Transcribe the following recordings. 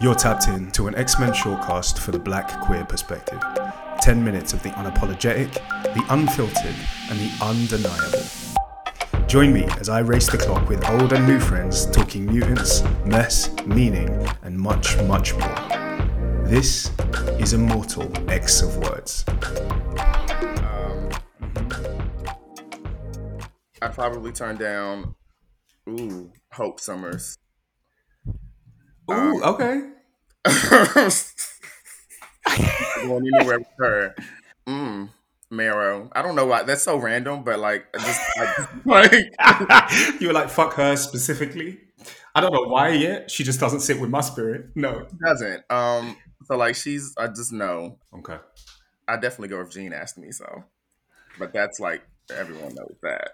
You're tapped in to an X Men shortcast for the black queer perspective. 10 minutes of the unapologetic, the unfiltered, and the undeniable. Join me as I race the clock with old and new friends talking mutants, mess, meaning, and much, much more. This is Immortal X of Words. I probably turned down, ooh, Hope Summers. Ooh, okay. Going anywhere with her. Mm, Marrow. I don't know why. That's so random, but like, just I, like you were like, fuck her specifically. I don't know why yet. She just doesn't sit with my spirit. No. doesn't. Um. So like, she's. I just know. Okay. I definitely go if Jean asked me so. But that's like everyone knows that.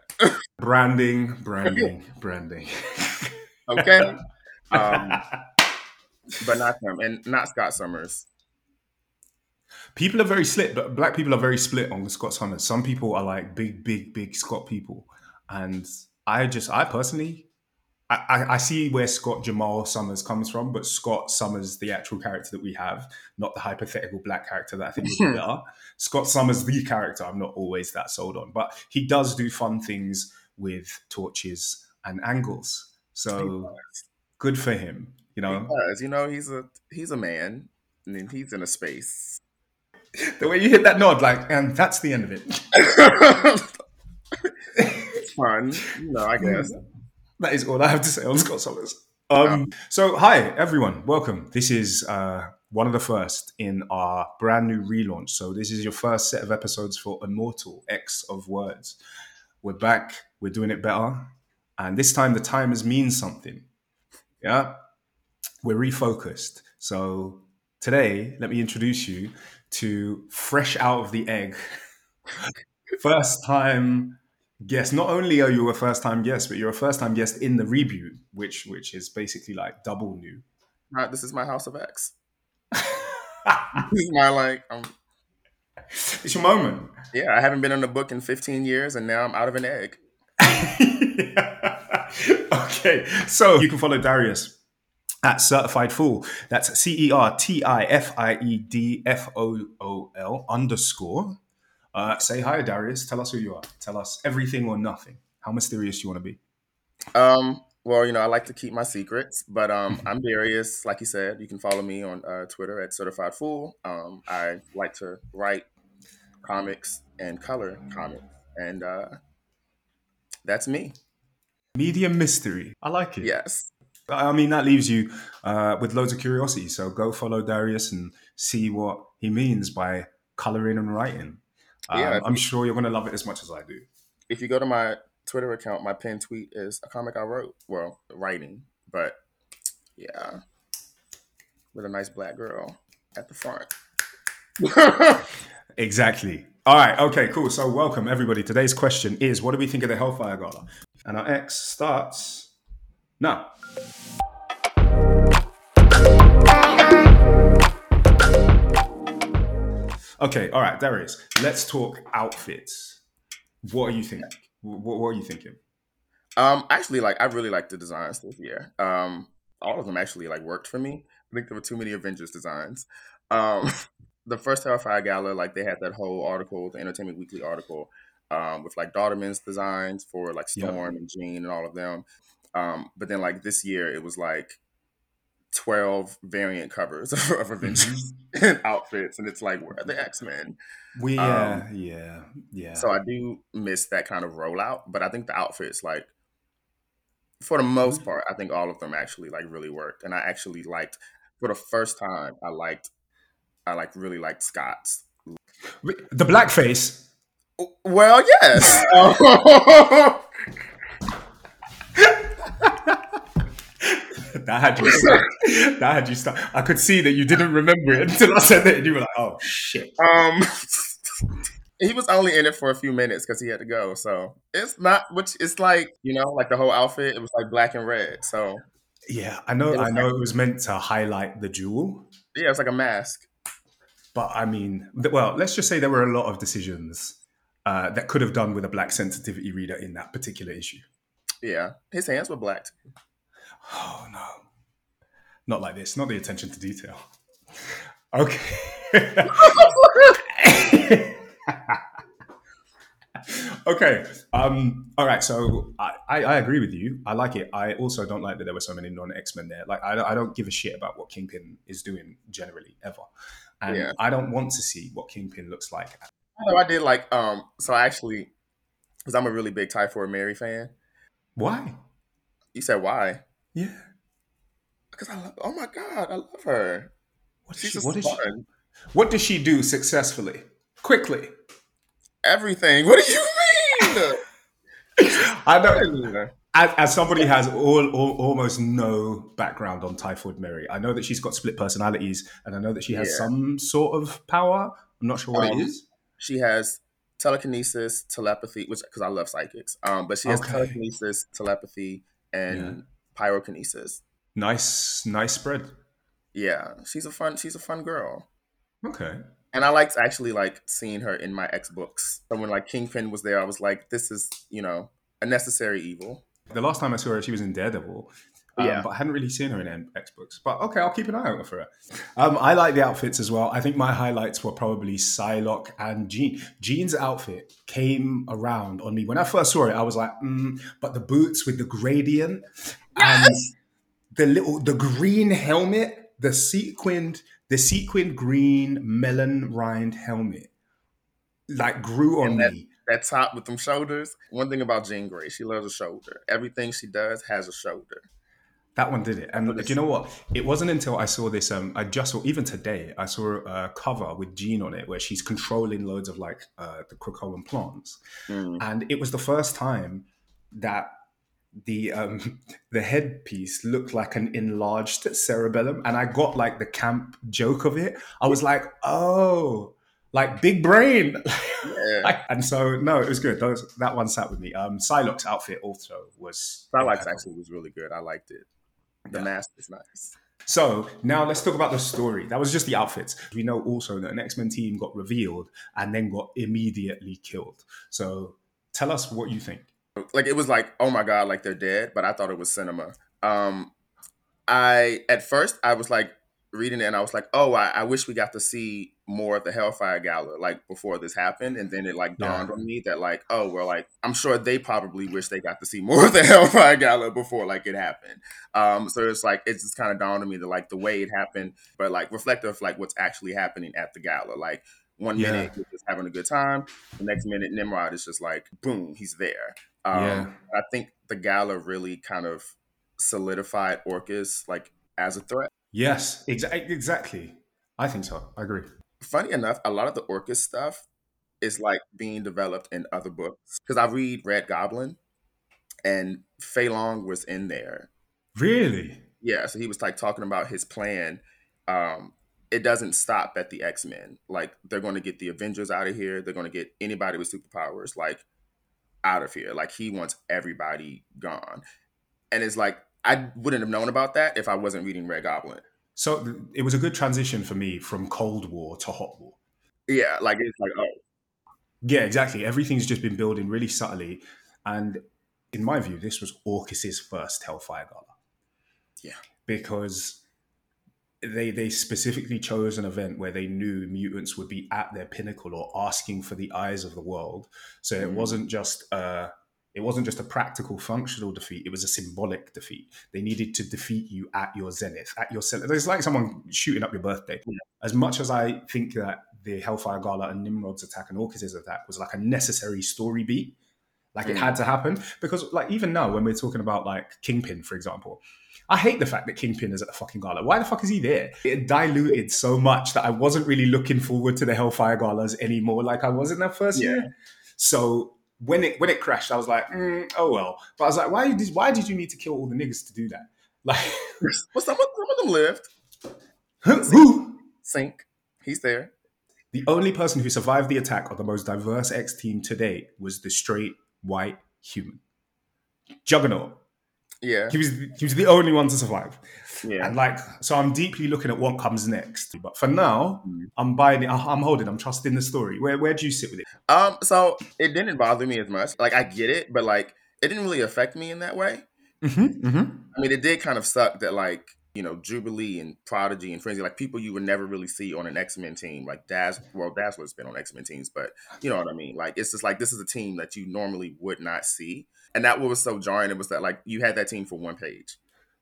Branding, branding, branding. okay. Um. But not him, and not Scott Summers. People are very split, but black people are very split on Scott Summers. Some people are like big, big, big Scott people, and I just, I personally, I, I, I see where Scott Jamal Summers comes from, but Scott Summers, the actual character that we have, not the hypothetical black character that I think be better. Scott Summers, the character, I'm not always that sold on, but he does do fun things with torches and angles. So good for him. You know, Because you know he's a he's a man, and then he's in a space. the way you hit that nod, like, and that's the end of it. it's fun, you know. I guess. That is all I have to say on Scott Summers. Um, so, hi everyone, welcome. This is uh, one of the first in our brand new relaunch. So, this is your first set of episodes for Immortal X of Words. We're back. We're doing it better, and this time the timers mean something. Yeah, we're refocused. So today, let me introduce you to fresh out of the egg, first time guest. Not only are you a first time guest, but you're a first time guest in the reboot, which which is basically like double new. Uh, this is my House of X. this is my like. Um, It's your moment. yeah, I haven't been on a book in 15 years, and now I'm out of an egg. okay, so you can follow Darrius at Certified Fool. That's C E R T I F I E D F O O L underscore. Uh, say hi, Darrius. Tell us who you are. Tell us everything or nothing. How mysterious do you want to be? Um, well, you know, I like to keep my secrets, but um, I'm Darrius. Like you said, you can follow me on uh, Twitter at Certified Fool. Um, I like to write comics and color comics, and uh, that's me. Medium mystery. I like it. Yes. I mean, that leaves you uh, with loads of curiosity. So go follow Darrius and see what he means by coloring and writing. Um, Yeah. I'm sure you're going to love it as much as I do. If you go to my Twitter account, my pinned tweet is a comic I wrote. Well, writing, but yeah, with a nice black girl at the front. Exactly. All right. Okay. Cool. So, welcome everybody. Today's question is: What do we think of the Hellfire Gala? And our X starts now. Okay. All right, there it is. Let's talk outfits. What are you thinking? What, what are you thinking? Um, actually, like I really like the designs this year. Um, all of them actually like worked for me. I think there were too many Avengers designs. Um, the first Hellfire Gala, like they had that whole article, the Entertainment Weekly article, um, with like Dauterman's designs for like Yep. Storm and Jean and all of them. Um, but then like this year, it was like twelve variant covers of Avengers and outfits, and it's like where are the X Men? We, Um, yeah, yeah, yeah. So I do miss that kind of rollout, but I think the outfits, like for the most part, I think all of them actually like really worked, and I actually liked for the first time. I liked, I like really liked Scott's. the blackface. Well, yes. That had you stuck. that had you stuck. I could see that you didn't remember it until I said that, and you were like, "Oh shit!" um, he was only in it for a few minutes because he had to go. So it's not, which it's like you know, like the whole outfit. It was like black and red. So Yeah, I know. It was I know it was meant to highlight the jewel, yeah, it's like a mask. but I mean, well, let's just say there were a lot of decisions uh, that could have done with a black sensitivity reader in that particular issue. Yeah, his hands were black. Too. Oh no, Not like this. Not the attention to detail. Okay. okay. Um, all right. So I, I, I, agree with you. I like it. I also don't like that there were so many non X Men there. Like I, I don't give a shit about what Kingpin is doing generally ever, and yeah. I don't want to see what Kingpin looks like. No, I did like um. So I actually, because I'm a really big Typhoid Mary fan. Why? You said why? Yeah. Because I love. Oh my god, I love her. What She's she, what is she? What does she do successfully? Quickly. Everything. What do you mean? I know. As, as, somebody has all, all, almost no background on Typhoid Mary, I know that she's got split personalities, and I know that she has yeah. some sort of power. I'm not sure what um, it is. She has telekinesis, telepathy, which because I love psychics. Um, but she has okay. telekinesis, telepathy, and. Pyrokinesis. Nice, nice spread. Yeah, she's a fun. She's a fun girl. Okay. And I liked actually like seeing her in my X books. So when like Kingpin was there, I was like, this is you know a necessary evil. The last time I saw her, she was in Daredevil. Um, yeah. But I hadn't really seen her in X books. But okay, I'll keep an eye out for her. Um, I like the outfits as well. I think my highlights were probably Psylocke and Jean. Jean's outfit came around on me when I first saw it. I was like, mm, but the boots with the gradient yes! and the little the green helmet, the sequined the sequined green melon rind helmet, like grew on that, me. That top with them shoulders. One thing about Jean Grey, she loves a shoulder. Everything she does has a shoulder. That one did it. And do you know what? It wasn't until I saw this. Um, I just saw even today. I saw a cover with Jean on it where she's controlling loads of like uh, the Krakoan plants, mm. and it was the first time that the um the headpiece looked like an enlarged cerebellum and i got like the camp joke of it i was like oh like big brain yeah. and so no it was good Those, that one sat with me um Psylocke's outfit also was Psylocke's actually was really good i liked it the yeah. mask is nice so now let's talk about the story. That was just the outfits. We know also that an X Men team got revealed and then got immediately killed. So tell us what you think like it was like oh my god like they're dead but i thought it was cinema. Um i at first i was like reading it and i was like oh i, I wish we got to see more of the hellfire gala like before this happened. And then it like dawned yeah. on me that like oh well like i'm sure they probably wish they got to see more of the hellfire gala before like it happened. Um so it's like it's just kind of dawned on me that like the way it happened but like reflective of like what's actually happening at the gala. Like one yeah. minute he's just having a good time the next minute nimrod is just like boom he's there um, yeah. I think the gala really kind of solidified Orchis like as a threat. Yes, exa- exactly. I think so. I agree. Funny enough, a lot of the Orchis stuff is like being developed in other books because I read Red Goblin, and Feilong was in there. Really? Yeah. So he was like talking about his plan. Um, it doesn't stop at the X Men. Like they're going to get the Avengers out of here. They're going to get anybody with superpowers. Like out of here. Like he wants everybody gone. And it's like I wouldn't have known about that if I wasn't reading Red Goblin. So it was a good transition for me from Cold War to Hot War. Yeah, like it's like oh. Yeah, exactly. Everything's just been building really subtly. And in my view, this was Orchis's first Hellfire Gala. Yeah. Because they they specifically chose an event where they knew mutants would be at their pinnacle or asking for the eyes of the world. So mm. it wasn't just uh, it wasn't just a practical functional defeat; it was a symbolic defeat. They needed to defeat you at your zenith, at your zenith. It's like someone shooting up your birthday. Yeah. As much as I think that the Hellfire Gala and Nimrod's attack and Orchis's attack was like a necessary story beat, like mm. it had to happen because like even now when we're talking about like Kingpin, for example I hate the fact that Kingpin is at the fucking gala. Why the fuck is he there? It diluted so much that I wasn't really looking forward to the Hellfire galas anymore, like I was in that first yeah. year. So when it when it crashed, I was like, mm, oh well. But I was like, why did why did you need to kill all the niggas to do that? Like, well, some of, some of them lived. Who? Synch. He's there. The only person who survived the attack of the most diverse X team to date was the straight white human. Juggernaut. Yeah. He was he was the only one to survive. Yeah. And like, so I'm deeply looking at what comes next. But for now, mm. I'm buying it. I'm holding. I'm trusting the story. Where where do you sit with it? Um. So it didn't bother me as much. Like I get it, but like it didn't really affect me in that way. Mm-hmm, mm-hmm. I mean, it did kind of suck that like you know, Jubilee and Prodigy and Frenzy, like people you would never really see on an X Men team. Like Daz, well, Dazzler's been on X Men teams, but you know what I mean. Like it's just like this is a team that you normally would not see, and that what was so jarring. It was that like you had that team for one page.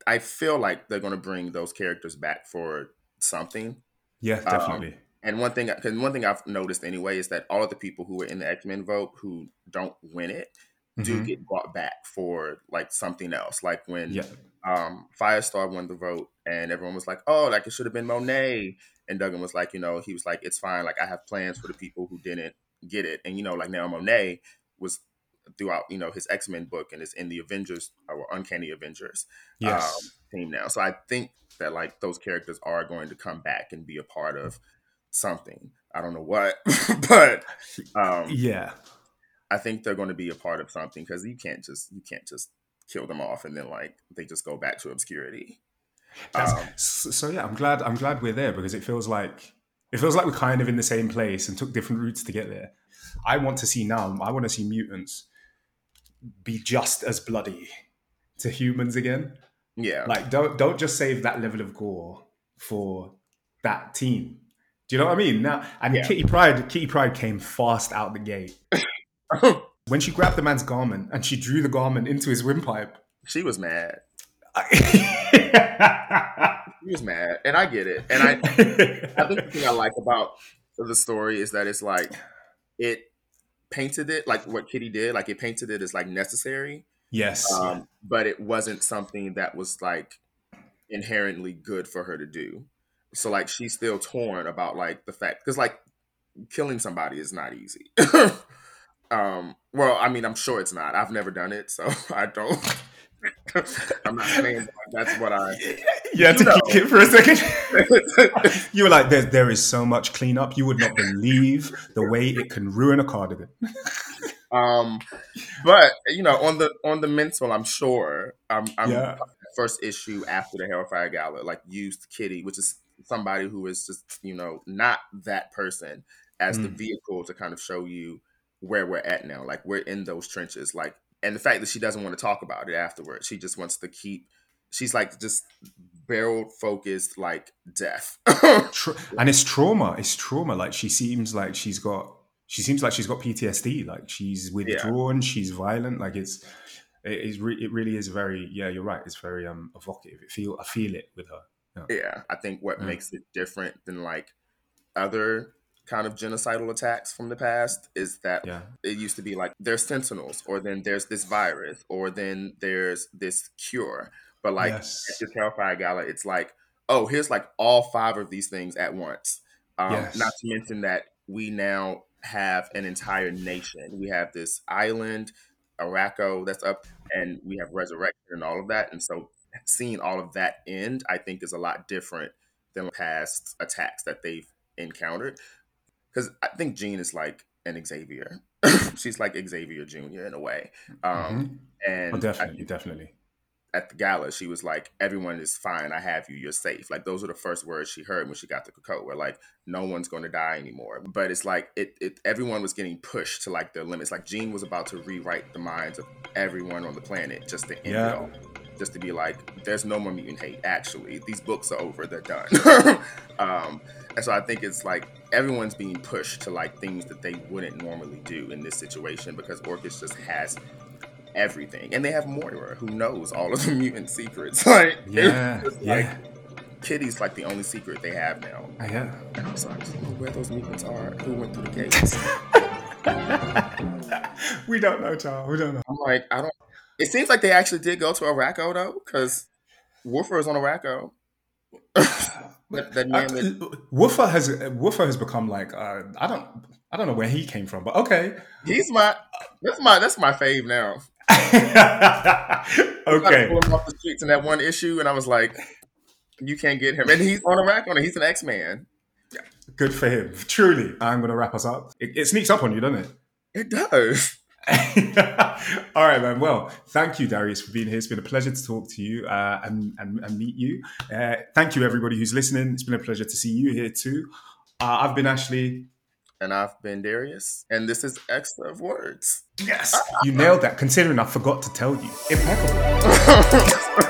I feel like they're going to bring those characters back for something. Yeah, definitely. Um, and one thing, because one thing I've noticed anyway is that all of the people who were in the X Men vote who don't win it mm-hmm. do get brought back for like something else. Like when yeah. um, Firestar won the vote, and everyone was like, "Oh, like it should have been Monet," and Duggan was like, "You know, he was like, it's fine. Like I have plans for the people who didn't get it." And you know, like now Monet was throughout you know his X Men book and is in the Avengers or Uncanny Avengers yes. um, team now. So I think that like those characters are going to come back and be a part of something. I don't know what, but um, yeah, I think they're going to be a part of something because you can't just you can't just kill them off and then like they just go back to obscurity. Um, so, so yeah, I'm glad I'm glad we're there because it feels like it feels like we're kind of in the same place and took different routes to get there. I want to see now. I want to see mutants be just as bloody to humans again. Yeah, like don't don't just save that level of gore for that team do you know what I mean? Now, and yeah. Kitty Pryde, Kitty Pryde came fast out the gate. when she grabbed the man's garment and she drew the garment into his windpipe, she was mad. she was mad, and I get it. And I, I think the thing I like about the story is that it's like it painted it like what Kitty did, like it painted it as like necessary. Yes, um, but it wasn't something that was like inherently good for her to do. So like she's still torn about like the fact because like killing somebody is not easy. um, well, I mean, I'm sure it's not. I've never done it, so I don't. I'm not saying that's what I. You had to know. kick it for a second. you were like, there, there is so much cleanup. You would not believe the way it can ruin a cardigan. um, but you know, on the on the mental, I'm sure. I'm, I'm yeah. first issue after the Hellfire Gala, like used Kitty, which is somebody who is just you know not that person as mm. the vehicle to kind of show you where we're at now like we're in those trenches like and the fact that she doesn't want to talk about it afterwards she just wants to keep she's like just barrel focused like death and it's trauma it's trauma like she seems like she's got she seems like she's got ptsd like she's withdrawn yeah. she's violent like it's it, is re- it really is very yeah you're right it's very um evocative it feel i feel it with her yeah, yeah I think what yeah. makes it different than like other kind of genocidal attacks from the past is that yeah. it used to be like there's sentinels or then there's this virus or then there's this cure but like yes. at the Hellfire Gala it's like oh here's like all five of these things at once um, yes. not to mention that we now have an entire nation we have this island Arakko that's up and we have resurrection and all of that and so seeing all of that end, I think, is a lot different than past attacks that they've encountered. Because I think Jean is like an Xavier. She's like Xavier Junior in a way. Um, mm-hmm. And oh, definitely, I, definitely. At the gala, she was like, "Everyone is fine. I have you. You're safe." Like those were the first words she heard when she got the Krakoa. Where like, no one's going to die anymore. But it's like it, it. Everyone was getting pushed to like their limits. Like Jean was about to rewrite the minds of everyone on the planet just to end yeah. it all just to be like, there's no more mutant hate. Actually, these books are over. They're done. um, and so I think it's like everyone's being pushed to like things that they wouldn't normally do in this situation because Orchis just has everything, and they have Moira who knows all of the mutant secrets. Like, yeah, yeah. Like, Kitty's like the only secret they have now. Yeah. So I just don't know where those mutants are. Who went through the gates? we don't know, Charles. We don't know. I'm like, I don't. It seems like they actually did go to Arakko though, because Woofer is on Arakko. that, that uh, Woofer has Woofer has become like uh, I don't I don't know where he came from, but okay. He's my that's my that's my fave now. okay. Pull him off the streets in that one issue, and I was like, you can't get him, and he's on Arakko, and he's an X Man. Good for him. Truly, I'm going to wrap us up. It, it sneaks up on you, doesn't it? It does. All right, man. Well, thank you, Darrius, for being here. It's been a pleasure to talk to you uh, and, and, and, meet you. Uh, thank you, everybody who's listening. It's been a pleasure to see you here too. Uh, I've been Ashley. And I've been Darrius. And this is X of Words. Yes. you nailed that, considering I forgot to tell you. Impeccable.